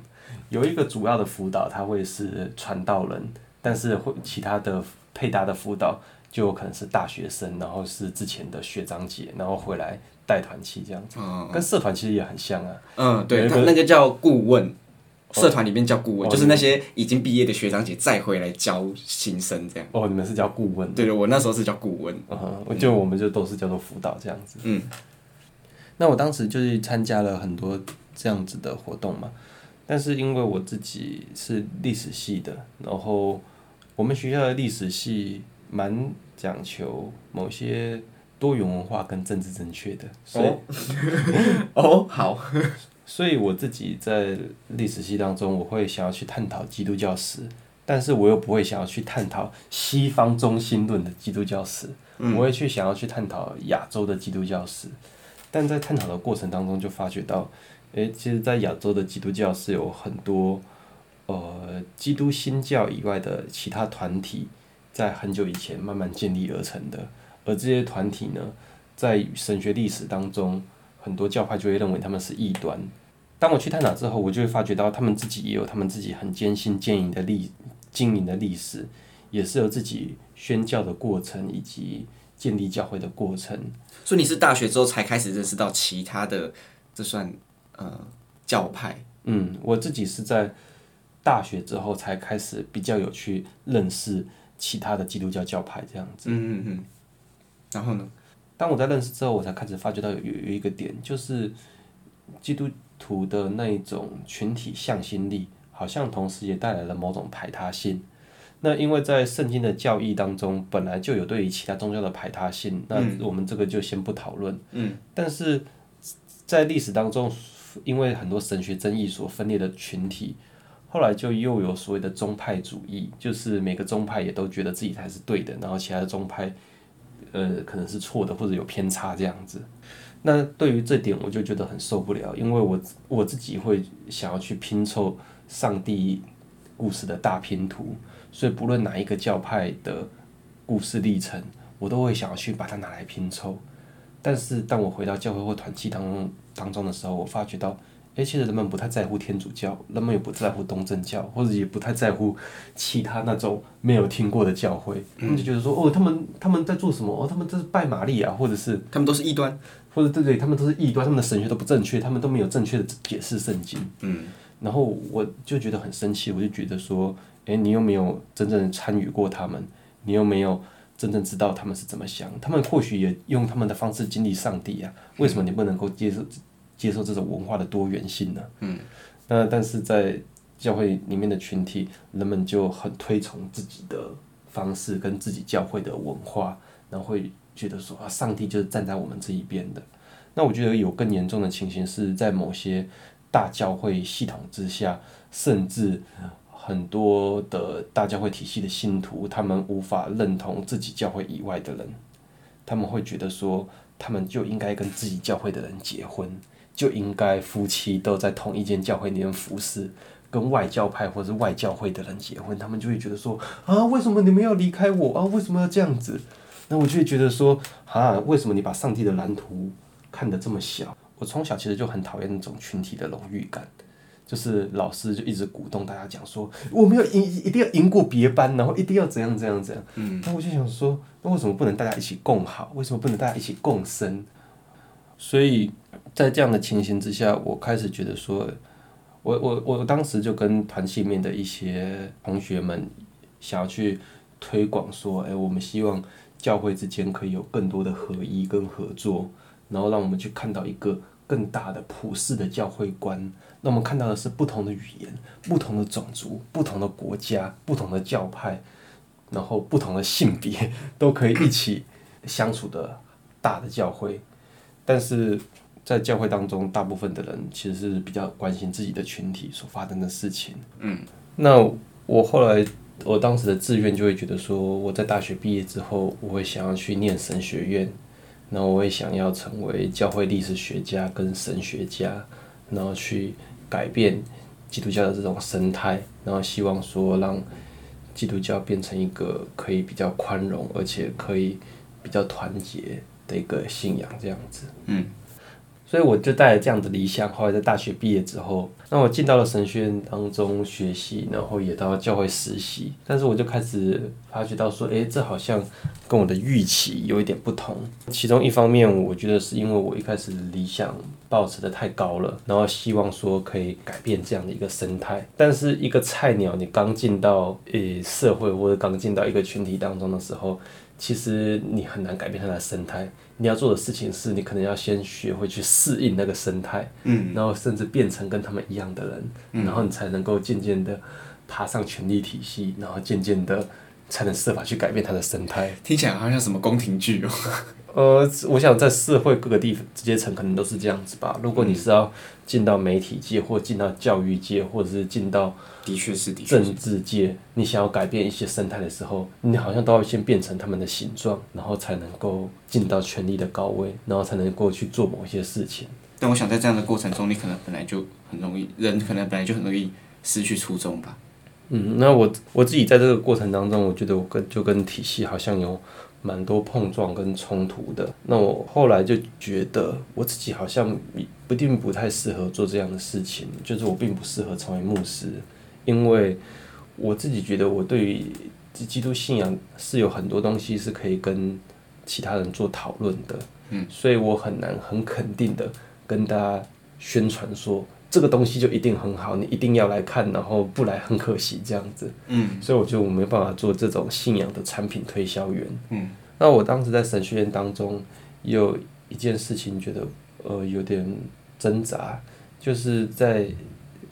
有一个主要的辅导，他会是传道人。但是会其他的配搭的辅导就有可能是大学生，然后是之前的学长姐，然后回来带团契这样子，嗯、跟社团其实也很像啊。嗯，对，那个叫顾问，社团里面叫顾问，哦、就是那些已经毕业的学长姐再回来教新生这样。哦，你们是叫顾问？对对，我那时候是叫顾问。嗯，就我们就都是叫做辅导这样子。嗯，那我当时就是参加了很多这样子的活动嘛，但是因为我自己是历史系的，然后。我们学校的历史系蛮讲求某些多元文化跟政治正确的，所以 哦。好，所以我自己在历史系当中，我会想要去探讨基督教史，但是我又不会想要去探讨西方中心论的基督教史，我会去想要去探讨亚洲的基督教史，但在探讨的过程当中就发觉到，诶，其实，在亚洲的基督教是有很多。呃，基督新教以外的其他团体，在很久以前慢慢建立而成的，而这些团体呢，在神学历史当中，很多教派就会认为他们是异端，当我去探讨之后，我就会发觉到他们自己也有他们自己很艰辛经营的历经营的历史，也是有自己宣教的过程以及建立教会的过程。所以你是大学之后才开始认识到其他的，这算呃教派？嗯，我自己是在大学之后才开始比较有去认识其他的基督教教派这样子。嗯嗯嗯。然后呢？当我在认识之后，我才开始发觉到有有有一个点，就是基督徒的那一种群体向心力，好像同时也带来了某种排他性。那因为在圣经的教义当中，本来就有对于其他宗教的排他性，那我们这个就先不讨论。嗯。但是在历史当中，因为很多神学争议所分裂的群体，后来就又有所谓的宗派主义，就是每个宗派也都觉得自己才是对的，然后其他的宗派。呃，可能是错的，或者有偏差这样子。那对于这点，我就觉得很受不了，因为我我自己会想要去拼凑上帝故事的大拼图，所以不论哪一个教派的故事历程，我都会想要去把它拿来拼凑。但是当我回到教会或团契当中当中的时候，我发觉到。诶，其实人们不太在乎天主教，人们也不在乎东正教，或者也不太在乎其他那种没有听过的教会。他们就觉得说，哦，他们他们在做什么？哦，他们这是拜玛利亚，或者是他们都是异端，或者对对，他们都是异端，他们的神学都不正确，他们都没有正确的解释圣经。嗯，然后我就觉得很生气，我就觉得说，诶，你又没有真正参与过他们，你又没有真正知道他们是怎么想，他们或许也用他们的方式经历上帝啊，为什么你不能够接受？接受这种文化的多元性呢？嗯，那但是在教会里面的群体，人们就很推崇自己的方式跟自己教会的文化，然后会觉得说啊，上帝就是站在我们这一边的。那我觉得有更严重的情形是在某些大教会系统之下，甚至很多的大教会体系的信徒，他们无法认同自己教会以外的人，他们会觉得说，他们就应该跟自己教会的人结婚。就应该夫妻都在同一间教会里面服侍，跟外教派或者外教会的人结婚，他们就会觉得说啊，为什么你们要离开我啊？为什么要这样子？那我就会觉得说啊，为什么你把上帝的蓝图看得这么小？我从小其实就很讨厌那种群体的荣誉感，就是老师就一直鼓动大家讲说，我们要赢，一定要赢过别班，然后一定要怎样怎样怎样。嗯，那我就想说，那为什么不能大家一起共好？为什么不能大家一起共生？所以。在这样的情形之下，我开始觉得说，我我我当时就跟团契里面的一些同学们想要去推广说，哎，我们希望教会之间可以有更多的合一跟合作，然后让我们去看到一个更大的普世的教会观，那我们看到的是不同的语言、不同的种族、不同的国家、不同的教派，然后不同的性别都可以一起相处的大的教会，但是。在教会当中，大部分的人其实是比较关心自己的群体所发生的事情。嗯，那我后来，我当时的志愿就会觉得说，我在大学毕业之后，我会想要去念神学院，然后我会想要成为教会历史学家跟神学家，然后去改变基督教的这种生态，然后希望说让基督教变成一个可以比较宽容，而且可以比较团结的一个信仰，这样子。嗯。所以我就带着这样的理想，后来在大学毕业之后，那我进到了神学院当中学习，然后也到教会实习。但是我就开始发觉到说，诶，这好像跟我的预期有一点不同。其中一方面，我觉得是因为我一开始理想抱持的太高了，然后希望说可以改变这样的一个生态。但是一个菜鸟，你刚进到诶社会或者刚进到一个群体当中的时候，其实你很难改变它的生态。你要做的事情是，你可能要先学会去适应那个生态，嗯，然后甚至变成跟他们一样的人，嗯，然后你才能够渐渐的爬上权力体系，然后渐渐的才能设法去改变它的生态。听起来好像什么宫廷剧哦。呃，我想在社会各个地方阶层可能都是这样子吧。如果你是要进到媒体界，或进到教育界，或者是进到的确是政治界，你想要改变一些生态的时候，你好像都要先变成他们的形状，然后才能够进到权力的高位，然后才能够去做某些事情。但我想在这样的过程中，你可能本来就很容易，人可能本来就很容易失去初衷吧。嗯，那我我自己在这个过程当中，我觉得我跟就跟体系好像有。蛮多碰撞跟冲突的。那我后来就觉得我自己好像不一定不太适合做这样的事情，就是我并不适合成为牧师，因为我自己觉得我对于基督信仰是有很多东西是可以跟其他人做讨论的，嗯，所以我很难很肯定的跟大家宣传说。这个东西就一定很好，你一定要来看，然后不来很可惜这样子。嗯，所以我觉得我没办法做这种信仰的产品推销员。嗯，那我当时在神学院当中有一件事情，觉得呃有点挣扎，就是在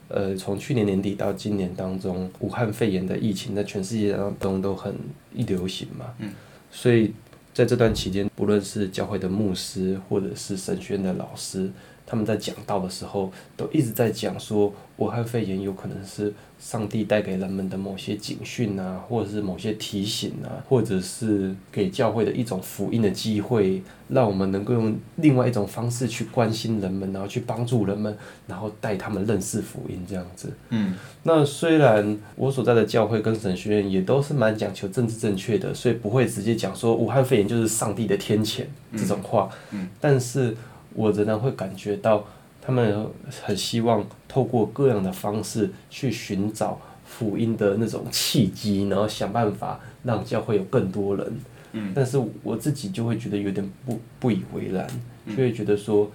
呃从去年年底到今年当中，武汉肺炎的疫情在全世界当中都很一流行嘛。嗯，所以在这段期间，不论是教会的牧师或者是神学院的老师。他们在讲道的时候，都一直在讲说，武汉肺炎有可能是上帝带给人们的某些警讯啊，或者是某些提醒啊，或者是给教会的一种福音的机会，让我们能够用另外一种方式去关心人们，然后去帮助人们，然后带他们认识福音这样子。嗯，那虽然我所在的教会跟神学院也都是蛮讲求政治正确的，所以不会直接讲说武汉肺炎就是上帝的天谴这种话。嗯，但是。我仍然会感觉到，他们很希望透过各样的方式去寻找福音的那种契机，然后想办法让教会有更多人。嗯，但是我自己就会觉得有点不不以为然，就会觉得说，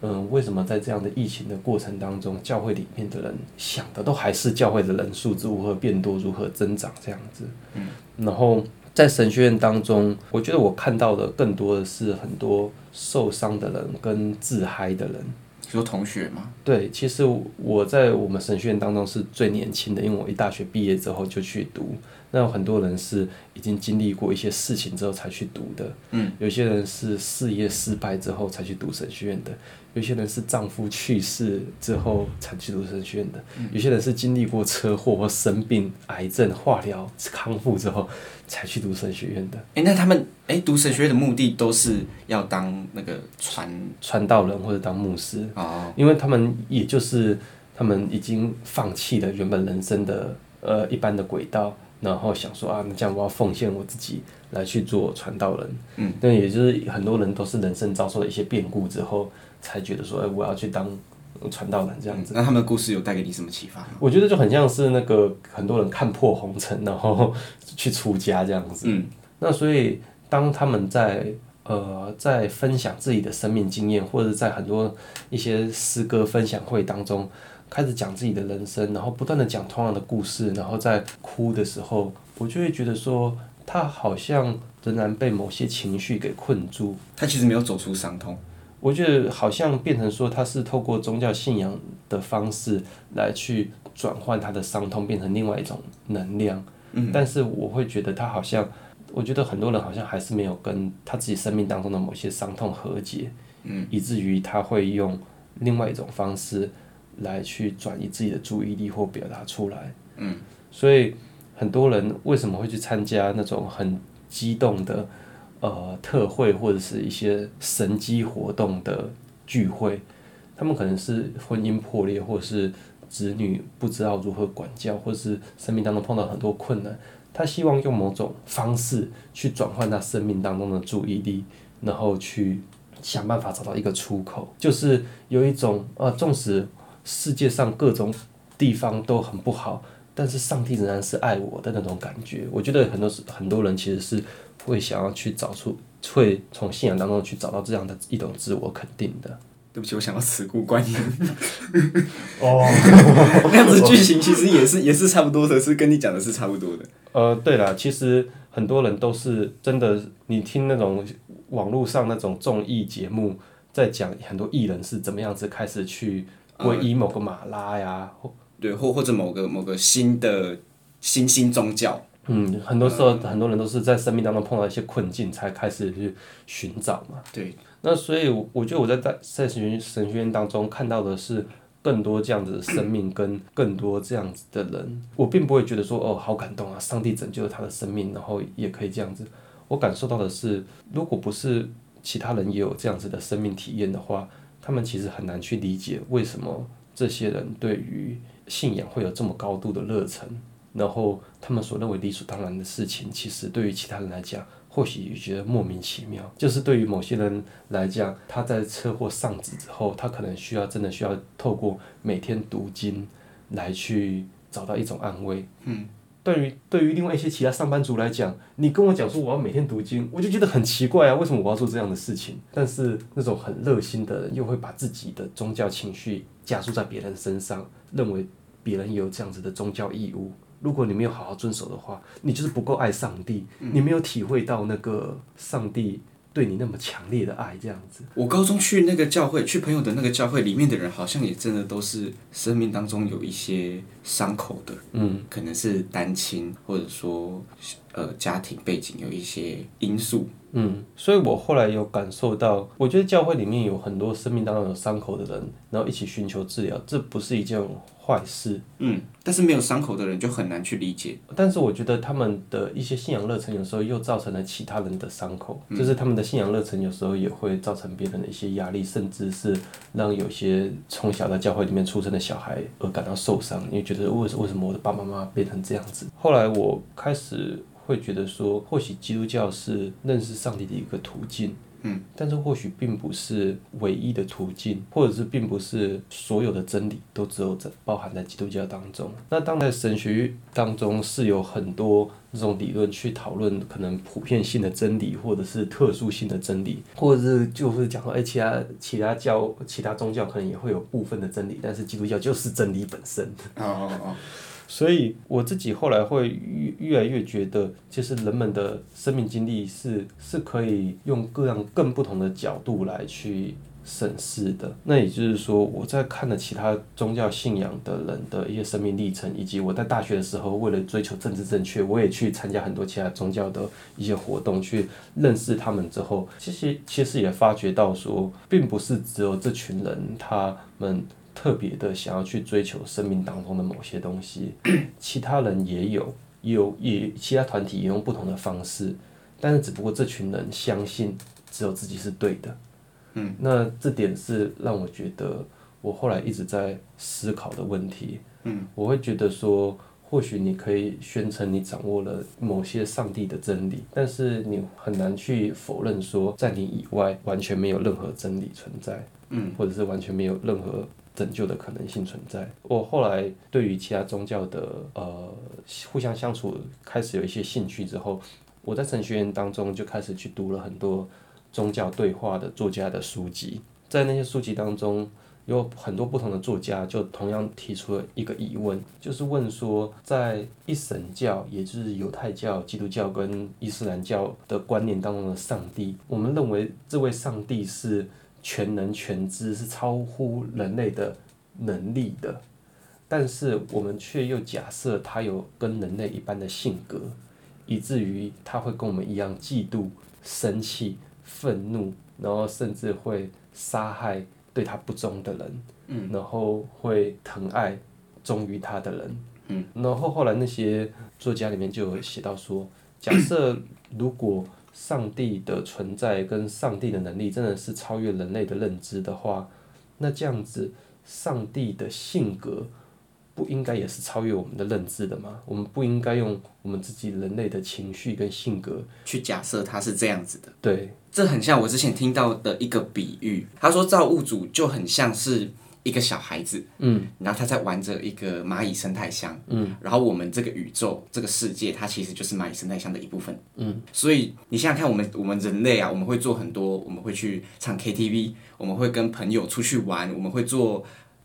嗯，为什么在这样的疫情的过程当中，教会里面的人想的都还是教会的人数如何变多、如何增长这样子。嗯，然后。在神学院当中，我觉得我看到的更多的是很多受伤的人跟自嗨的人。说同学吗？对，其实我在我们神学院当中是最年轻的，因为我一大学毕业之后就去读。那有很多人是已经经历过一些事情之后才去读的。嗯，有些人是事业失败之后才去读神学院的。有些人是丈夫去世之后才去读神学院的，有些人是经历过车祸或生病、癌症、化疗康复之后才去读神学院的。哎、欸，那他们哎、欸，读神学院的目的都是要当那个传传道人或者当牧师。哦，因为他们也就是他们已经放弃了原本人生的呃一般的轨道，然后想说啊，那这样我要奉献我自己来去做传道人。嗯，那也就是很多人都是人生遭受了一些变故之后。才觉得说，哎、欸，我要去当传道人这样子。那他们的故事有带给你什么启发？我觉得就很像是那个很多人看破红尘，然后去出家这样子。嗯。那所以当他们在呃在分享自己的生命经验，或者在很多一些诗歌分享会当中开始讲自己的人生，然后不断的讲同样的故事，然后在哭的时候，我就会觉得说，他好像仍然被某些情绪给困住。他其实没有走出伤痛。我觉得好像变成说他是透过宗教信仰的方式来去转换他的伤痛，变成另外一种能量。嗯，但是我会觉得他好像，我觉得很多人好像还是没有跟他自己生命当中的某些伤痛和解。嗯，以至于他会用另外一种方式来去转移自己的注意力或表达出来。嗯，所以很多人为什么会去参加那种很激动的？呃，特会或者是一些神机活动的聚会，他们可能是婚姻破裂，或是子女不知道如何管教，或是生命当中碰到很多困难，他希望用某种方式去转换他生命当中的注意力，然后去想办法找到一个出口，就是有一种呃，纵使世界上各种地方都很不好，但是上帝仍然是爱我的那种感觉。我觉得很多很多人其实是。会想要去找出，会从信仰当中去找到这样的一种自我肯定的。对不起，我想到慈孤观音。哦，那样子剧情其实也是也是差不多的，是跟你讲的是差不多的。呃，对了，其实很多人都是真的，你听那种网络上那种综艺节目，在讲很多艺人是怎么样子开始去皈依某个马拉呀，或、对，或或者某个某个新的新兴宗教。嗯，很多时候很多人都是在生命当中碰到一些困境，才开始去寻找嘛。对。那所以我觉得我在在在神神学院当中看到的是更多这样子的生命，跟更多这样子的人。我并不会觉得说哦，好感动啊，上帝拯救了他的生命，然后也可以这样子。我感受到的是，如果不是其他人也有这样子的生命体验的话，他们其实很难去理解为什么这些人对于信仰会有这么高度的热忱。然后他们所认为理所当然的事情，其实对于其他人来讲，或许觉得莫名其妙。就是对于某些人来讲，他在车祸丧子之后，他可能需要真的需要透过每天读经来去找到一种安慰。嗯。对于对于另外一些其他上班族来讲，你跟我讲说我要每天读经，我就觉得很奇怪啊，为什么我要做这样的事情？但是那种很热心的人，又会把自己的宗教情绪加注在别人身上，认为别人也有这样子的宗教义务。如果你没有好好遵守的话，你就是不够爱上帝，你没有体会到那个上帝。对你那么强烈的爱，这样子。我高中去那个教会，去朋友的那个教会里面的人，好像也真的都是生命当中有一些伤口的，嗯，可能是单亲，或者说呃家庭背景有一些因素，嗯，所以我后来有感受到，我觉得教会里面有很多生命当中有伤口的人，然后一起寻求治疗，这不是一件。坏事，嗯，但是没有伤口的人就很难去理解。但是我觉得他们的一些信仰热忱，有时候又造成了其他人的伤口，嗯，就是他们的信仰热忱有时候也会造成别人的一些压力，甚至是让有些从小在教会里面出生的小孩而感到受伤，因为觉得为什为什么我的爸爸妈妈变成这样子？后来我开始会觉得说，或许基督教是认识上帝的一个途径。嗯，但是或许并不是唯一的途径，或者是并不是所有的真理都只有在包含在基督教当中。那当在神学当中是有很多这种理论去讨论可能普遍性的真理，或者是特殊性的真理，或者是就是讲说，哎，其他其他教其他宗教可能也会有部分的真理，但是基督教就是真理本身。哦哦哦。所以我自己后来会越越来越觉得，其实人们的生命经历是是可以用各样更不同的角度来去审视的。那也就是说，我在看了其他宗教信仰的人的一些生命历程，以及我在大学的时候为了追求政治正确，我也去参加很多其他宗教的一些活动，去认识他们之后，其实其实也发觉到说，并不是只有这群人他们。特别的想要去追求生命当中的某些东西，其他人也有，有也其他团体也用不同的方式，但是只不过这群人相信只有自己是对的，嗯，那这点是让我觉得我后来一直在思考的问题，嗯，我会觉得说，或许你可以宣称你掌握了某些上帝的真理，但是你很难去否认说，在你以外完全没有任何真理存在，嗯，或者是完全没有任何。拯救的可能性存在。我后来对于其他宗教的呃互相相处开始有一些兴趣之后，我在神学院当中就开始去读了很多宗教对话的作家的书籍。在那些书籍当中，有很多不同的作家就同样提出了一个疑问，就是问说，在一神教，也就是犹太教、基督教跟伊斯兰教的观念当中的上帝，我们认为这位上帝是。全能全知是超乎人类的能力的，但是我们却又假设他有跟人类一般的性格，以至于他会跟我们一样嫉妒、生气、愤怒，然后甚至会杀害对他不忠的人，嗯，然后会疼爱忠于他的人，嗯，然后后来那些作家里面就有写到说，假设如果。上帝的存在跟上帝的能力真的是超越人类的认知的话，那这样子，上帝的性格不应该也是超越我们的认知的吗？我们不应该用我们自己人类的情绪跟性格去假设他是这样子的。对，这很像我之前听到的一个比喻，他说造物主就很像是。一个小孩子，嗯，然后他在玩着一个蚂蚁生态箱，嗯，然后我们这个宇宙这个世界，它其实就是蚂蚁生态箱的一部分，嗯，所以你想想看，我们我们人类啊，我们会做很多，我们会去唱 KTV，我们会跟朋友出去玩，我们会做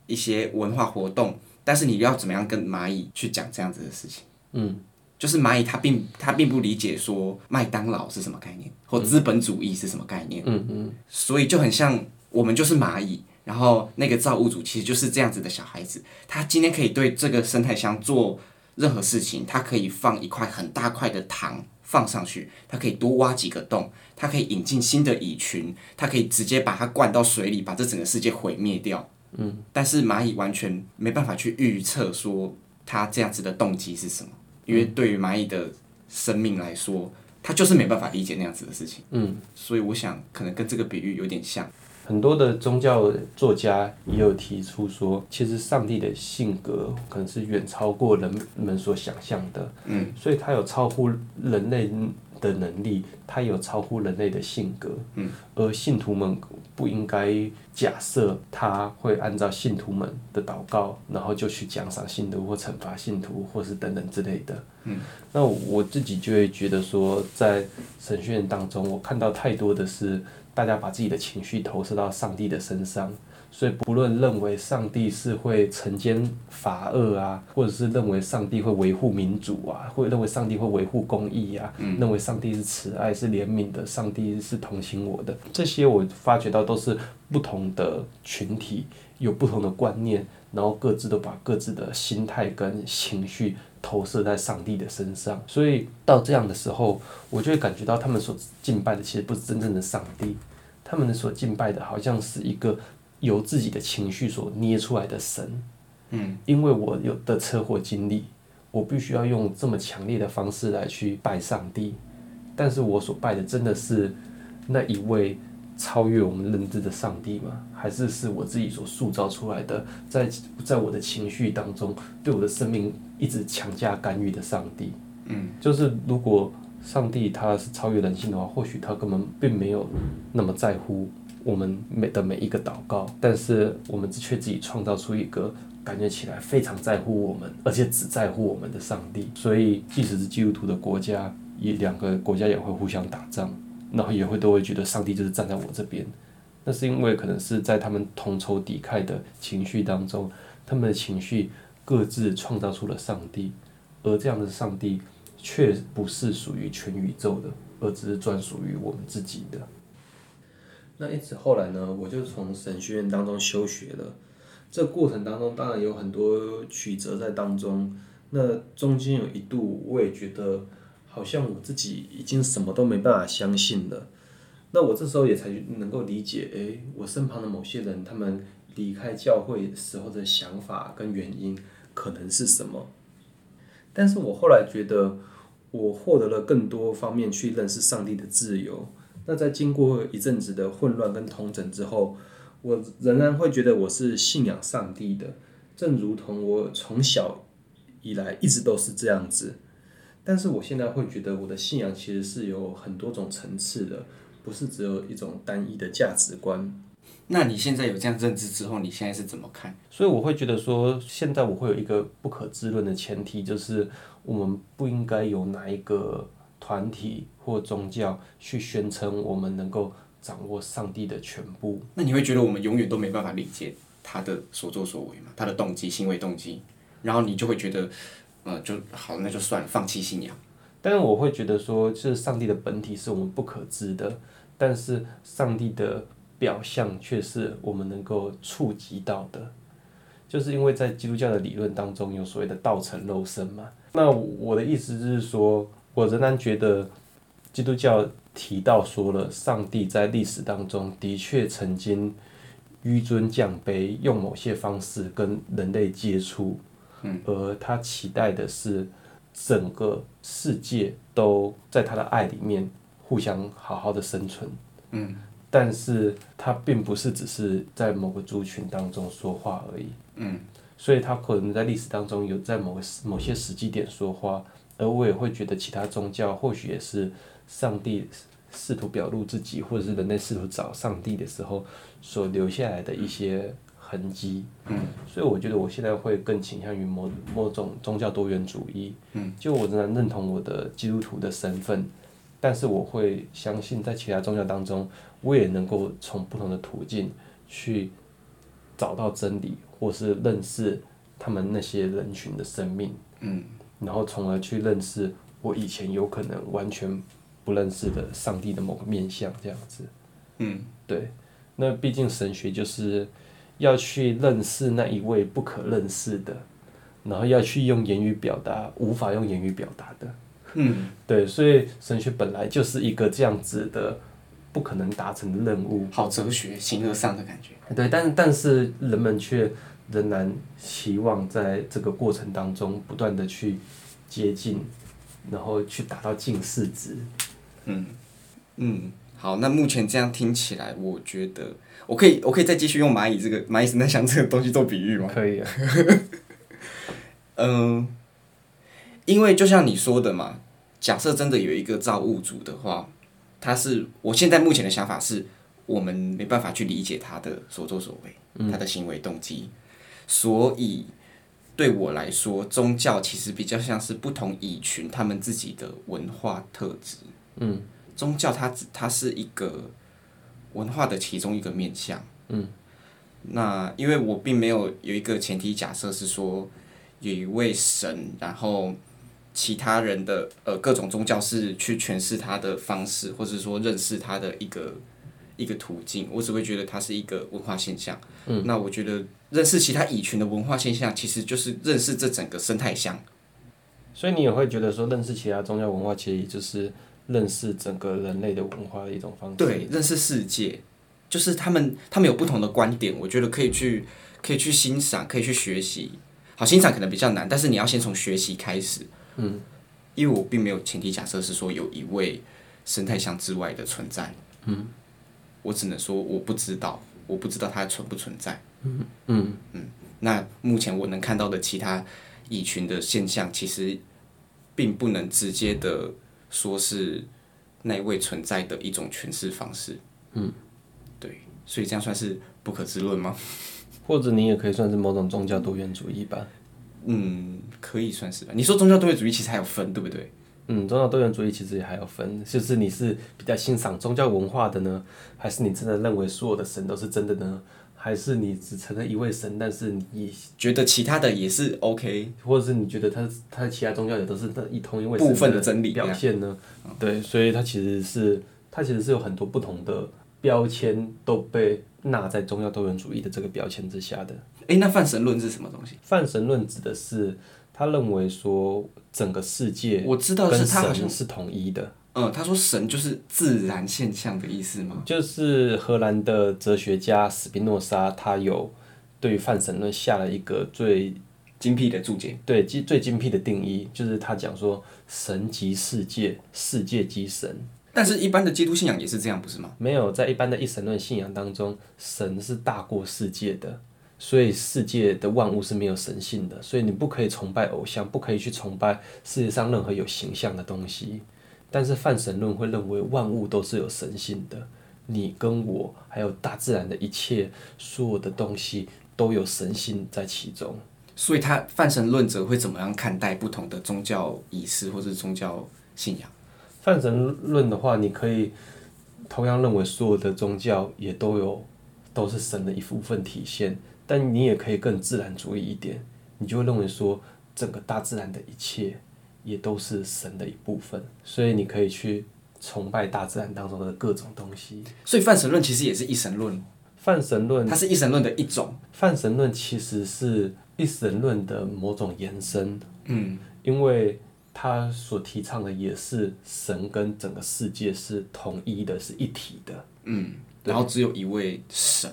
一些文化活动，但是你要怎么样跟蚂蚁去讲这样子的事情？嗯，就是蚂蚁它并它并不理解说麦当劳是什么概念，或资本主义是什么概念，嗯嗯，所以就很像我们就是蚂蚁。然后那个造物主其实就是这样子的小孩子，他今天可以对这个生态箱做任何事情，他可以放一块很大块的糖放上去，他可以多挖几个洞，他可以引进新的蚁群，他可以直接把它灌到水里，把这整个世界毁灭掉。嗯，但是蚂蚁完全没办法去预测说他这样子的动机是什么，因为对于蚂蚁的生命来说，他就是没办法理解那样子的事情。嗯，所以我想可能跟这个比喻有点像。很多的宗教作家也有提出说，其实上帝的性格可能是远超过人们所想象的，嗯，所以他有超乎人类的能力，他有超乎人类的性格，嗯，而信徒们不应该假设他会按照信徒们的祷告，然后就去奖赏信徒或惩罚信徒，或是等等之类的，嗯，那我自己就会觉得说，在神学院当中，我看到太多的是大家把自己的情绪投射到上帝的身上。所以，不论认为上帝是会惩奸罚恶啊，或者是认为上帝会维护民主啊，或者认为上帝会维护公义啊，认为上帝是慈爱、是怜悯的，上帝是同情我的，这些我发觉到都是不同的群体，有不同的观念，然后各自都把各自的心态跟情绪投射在上帝的身上。所以到这样的时候，我就会感觉到他们所敬拜的其实不是真正的上帝，他们所敬拜的好像是一个。由自己的情绪所捏出来的神，嗯，因为我有的车祸经历，我必须要用这么强烈的方式来去拜上帝，但是我所拜的真的是那一位超越我们认知的上帝吗？还是是我自己所塑造出来的，在在我的情绪当中对我的生命一直强加干预的上帝？嗯，就是如果上帝他是超越人性的话，或许他根本并没有那么在乎。我们每的每一个祷告，但是我们却自己创造出一个感觉起来非常在乎我们，而且只在乎我们的上帝。所以，即使是基督徒的国家，也两个国家也会互相打仗，然后也会都会觉得上帝就是站在我这边。那是因为可能是在他们同仇敌忾的情绪当中，他们的情绪各自创造出了上帝，而这样的上帝却不是属于全宇宙的，而只是专属于我们自己的。那一直后来呢，我就从神学院当中休学了。这过程当中，当然有很多曲折在当中。那中间有一度，我也觉得好像我自己已经什么都没办法相信了。那我这时候也才能够理解，诶，我身旁的某些人，他们离开教会时候的想法跟原因可能是什么。但是我后来觉得，我获得了更多方面去认识上帝的自由。那在经过一阵子的混乱跟统整之后，我仍然会觉得我是信仰上帝的，正如同我从小以来一直都是这样子。但是我现在会觉得我的信仰其实是有很多种层次的，不是只有一种单一的价值观。那你现在有这样认知之后，你现在是怎么看？所以我会觉得说，现在我会有一个不可知论的前提，就是我们不应该有哪一个。团体或宗教去宣称我们能够掌握上帝的全部，那你会觉得我们永远都没办法理解他的所作所为吗？他的动机、行为动机，然后你就会觉得，呃，就好，那就算了，放弃信仰。但是我会觉得说，就是上帝的本体是我们不可知的，但是上帝的表象却是我们能够触及到的，就是因为在基督教的理论当中有所谓的道成肉身嘛。那我的意思就是说。我仍然觉得，基督教提到说了，上帝在历史当中的确曾经纡尊降卑，用某些方式跟人类接触，而他期待的是整个世界都在他的爱里面互相好好的生存，但是他并不是只是在某个族群当中说话而已，嗯所以他可能在历史当中有在某个某些时机点说话。而我也会觉得，其他宗教或许也是上帝试图表露自己，或者是人类试图找上帝的时候所留下来的一些痕迹。嗯，所以我觉得我现在会更倾向于某某种宗教多元主义。嗯，就我仍然认同我的基督徒的身份，但是我会相信，在其他宗教当中，我也能够从不同的途径去找到真理，或是认识他们那些人群的生命。嗯。然后，从而去认识我以前有可能完全不认识的上帝的某个面相，这样子。嗯，对。那毕竟神学就是要去认识那一位不可认识的，然后要去用言语表达无法用言语表达的。嗯，对。所以神学本来就是一个这样子的不可能达成的任务。好哲学，形而上的感觉。对，但但是人们却。仍然期望在这个过程当中不断的去接近，然后去达到近似值。嗯嗯，好，那目前这样听起来，我觉得我可以，我可以再继续用蚂蚁这个蚂蚁神探箱这个东西做比喻吗？可以啊。嗯，因为就像你说的嘛，假设真的有一个造物主的话，他是我现在目前的想法是，我们没办法去理解他的所作所为，他的行为动机，所以对我来说，宗教其实比较像是不同蚁群他们自己的文化特质。嗯，宗教它它是一个文化的其中一个面向。嗯，那因为我并没有有一个前提假设是说有一位神，然后。其他人的呃各种宗教是去诠释他的方式，或者说认识他的一个一个途径。我只会觉得它是一个文化现象。嗯，那我觉得认识其他蚁群的文化现象，其实就是认识这整个生态箱。所以你也会觉得说，认识其他宗教文化，其实就是认识整个人类的文化的一种方式。对，认识世界，就是他们他们有不同的观点，我觉得可以去可以去欣赏，可以去学习。好，欣赏可能比较难，但是你要先从学习开始。嗯，因为我并没有前提假设是说有一位生态箱之外的存在。嗯，我只能说我不知道，我不知道它存不存在。嗯嗯嗯。那目前我能看到的其他蚁群的现象，其实并不能直接的说是那位存在的一种诠释方式。嗯，对，所以这样算是不可知论吗？或者你也可以算是某种宗教多元主义吧。嗯，可以算是吧。你说宗教多元主义其实还有分，对不对？嗯，宗教多元主义其实也还有分，就是你是比较欣赏宗教文化的呢，还是你真的认为所有的神都是真的呢？还是你只承认一位神，但是你觉得其他的也是 OK，或者是你觉得他他其他宗教也都是一同一位神部分的真理表现呢？对，所以它其实是它其实是有很多不同的标签都被纳在宗教多元主义的这个标签之下的。诶，那泛神论是什么东西？泛神论指的是他认为说整个世界，我知道是他好像是统一的。嗯，他说神就是自然现象的意思吗？就是荷兰的哲学家斯宾诺莎，他有对于泛神论下了一个最精辟的注解。对，最精辟的定义，就是他讲说神即世界，世界即神。但是，一般的基督信仰也是这样，不是吗？没有，在一般的一神论信仰当中，神是大过世界的。所以世界的万物是没有神性的，所以你不可以崇拜偶像，不可以去崇拜世界上任何有形象的东西。但是泛神论会认为万物都是有神性的，你跟我还有大自然的一切所有的东西都有神性在其中。所以他泛神论者会怎么样看待不同的宗教仪式或者宗教信仰？泛神论的话，你可以同样认为所有的宗教也都有都是神的一部分体现。但你也可以更自然主义一点，你就会认为说，整个大自然的一切也都是神的一部分，所以你可以去崇拜大自然当中的各种东西。所以泛神论其实也是一神论。泛神论，它是一神论的一种。泛神论其实是一神论的某种延伸。嗯，因为它所提倡的也是神跟整个世界是统一的，是一体的。嗯，然后只有一位神。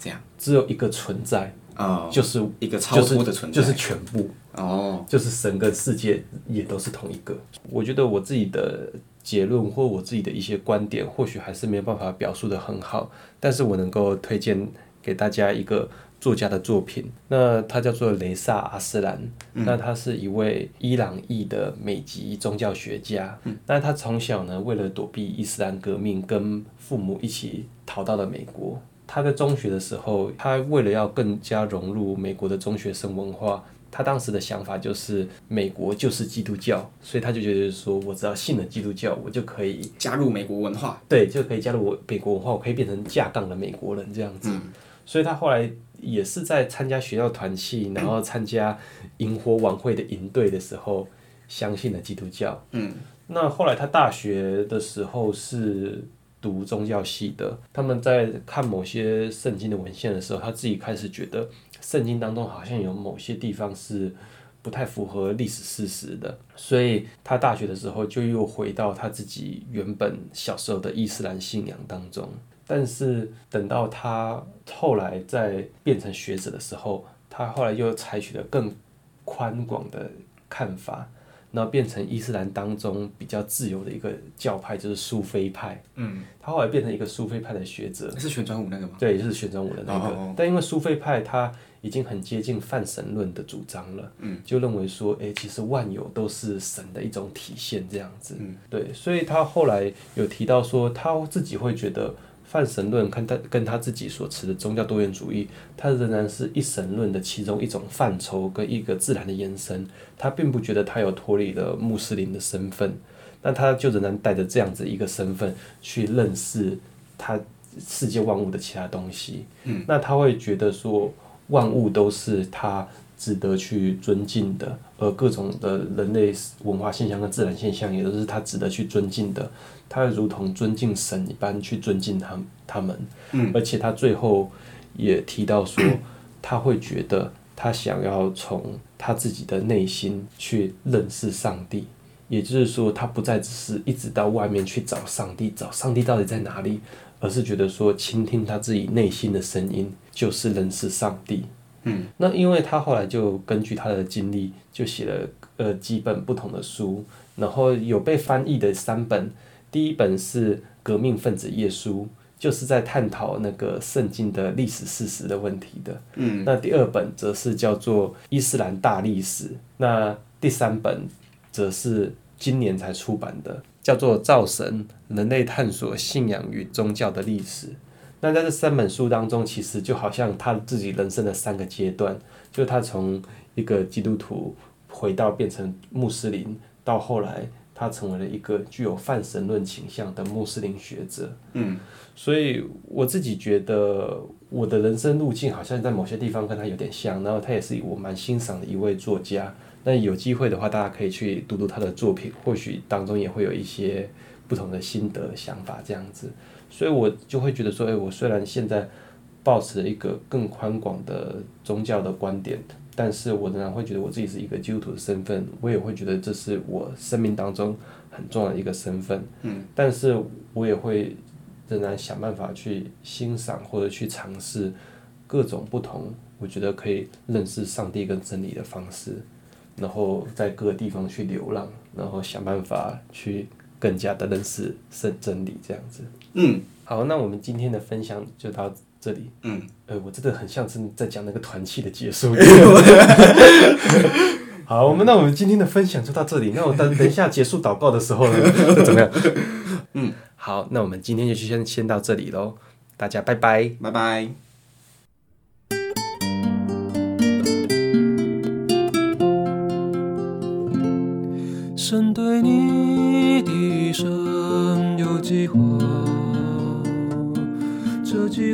这样，只有一个存在，哦、就是一个超乎的存在，就是、就是全部，哦，就是整个世界也都是同一个。我觉得我自己的结论或我自己的一些观点，或许还是没有办法表述的很好，但是我能够推荐给大家一个作家的作品，那他叫做雷萨阿斯兰，嗯、那他是一位伊朗裔的美籍宗教学家，嗯、那他从小呢，为了躲避伊斯兰革命，跟父母一起逃到了美国。他在中学的时候，他为了要更加融入美国的中学生文化，他当时的想法就是美国就是基督教，所以他就觉得说，我只要信了基督教，我就可以加入美国文化，对，就可以加入我美国文化，我可以变成架杠的美国人这样子。嗯、所以他后来也是在参加学校团契，然后参加萤火晚会的营队的时候，相信了基督教。嗯，那后来他大学的时候是。读宗教系的，他们在看某些圣经的文献的时候，他自己开始觉得圣经当中好像有某些地方是不太符合历史事实的，所以他大学的时候就又回到他自己原本小时候的伊斯兰信仰当中。但是等到他后来在变成学者的时候，他后来又采取了更宽广的看法。然后变成伊斯兰当中比较自由的一个教派，就是苏菲派。嗯，他后来变成一个苏菲派的学者。是旋转舞那个吗？对，就是旋转舞的那个。哦哦哦。但因为苏菲派他已经很接近泛神论的主张了。嗯，就认为说，哎、欸，其实万有都是神的一种体现，这样子。嗯，对，所以他后来有提到说，他自己会觉得泛神论看他跟他自己所持的宗教多元主义，他仍然是一神论的其中一种范畴跟一个自然的延伸。他并不觉得他有脱离了穆斯林的身份，那他就仍然带着这样子一个身份去认识他。世界万物的其他东西，那他会觉得说，万物都是他值得去尊敬的，而各种的人类文化现象跟自然现象也都是他值得去尊敬的，他会如同尊敬神一般去尊敬他他们，嗯，而且他最后也提到说，他会觉得他想要从他自己的内心去认识上帝，也就是说，他不再只是一直到外面去找上帝，找上帝到底在哪里。而是觉得说，倾听他自己内心的声音，就是认识上帝。嗯，那因为他后来就根据他的经历，就写了呃几本不同的书，然后有被翻译的三本。第一本是《革命分子耶稣》，就是在探讨那个圣经的历史事实的问题的。嗯，那第二本则是叫做《伊斯兰大历史》，那第三本则是今年才出版的。叫做造神，人类探索信仰与宗教的历史。那在这三本书当中，其实就好像他自己人生的三个阶段，就他从一个基督徒回到变成穆斯林，到后来他成为了一个具有泛神论倾向的穆斯林学者。嗯，所以我自己觉得我的人生路径好像在某些地方跟他有点像，然后他也是我蛮欣赏的一位作家。那有机会的话，大家可以去读读他的作品，或许当中也会有一些不同的心得想法这样子。所以我就会觉得说，哎，我虽然现在抱持一个更宽广的宗教的观点，但是我仍然会觉得我自己是一个基督徒的身份，我也会觉得这是我生命当中很重要的一个身份。嗯，但是我也会仍然想办法去欣赏或者去尝试各种不同，我觉得可以认识上帝跟真理的方式。然后在各个地方去流浪，然后想办法去更加的认识圣真理，这样子。嗯，好，那我们今天的分享就到这里。嗯，呃，我真的很像是在讲那个团契的结束。好，我们那我们今天的分享就到这里。那我等等一下结束祷告的时候呢，怎么样？嗯，好，那我们今天就先先到这里喽。大家拜拜，拜拜。神对你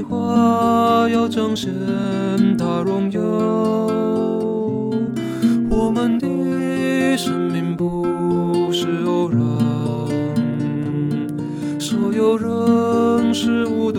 花要彰显他荣耀。我们的生命不是偶然，所有人事物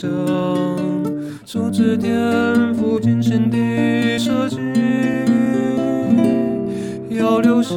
想，手指天赋精心的设计，要留心